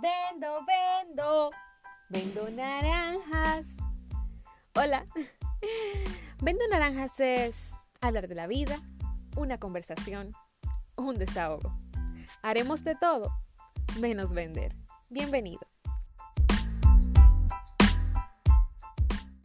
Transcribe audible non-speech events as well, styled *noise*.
Vendo, vendo, vendo naranjas. Hola. *laughs* Vendo naranjas es hablar de la vida, una conversación, un desahogo. Haremos de todo, menos vender. Bienvenido.